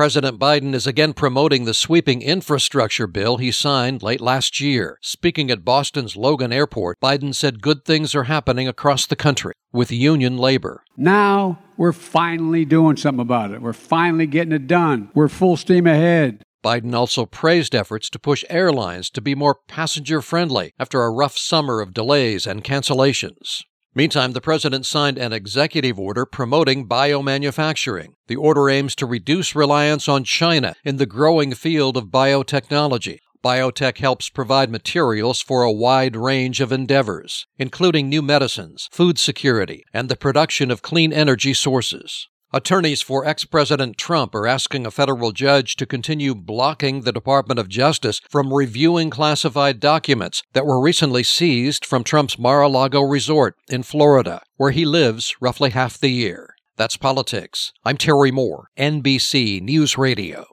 President Biden is again promoting the sweeping infrastructure bill he signed late last year. Speaking at Boston's Logan Airport, Biden said good things are happening across the country with union labor. Now we're finally doing something about it. We're finally getting it done. We're full steam ahead. Biden also praised efforts to push airlines to be more passenger friendly after a rough summer of delays and cancellations. Meantime, the president signed an executive order promoting biomanufacturing. The order aims to reduce reliance on China in the growing field of biotechnology. Biotech helps provide materials for a wide range of endeavors, including new medicines, food security, and the production of clean energy sources. Attorneys for ex President Trump are asking a federal judge to continue blocking the Department of Justice from reviewing classified documents that were recently seized from Trump's Mar a Lago resort in Florida, where he lives roughly half the year. That's politics. I'm Terry Moore, NBC News Radio.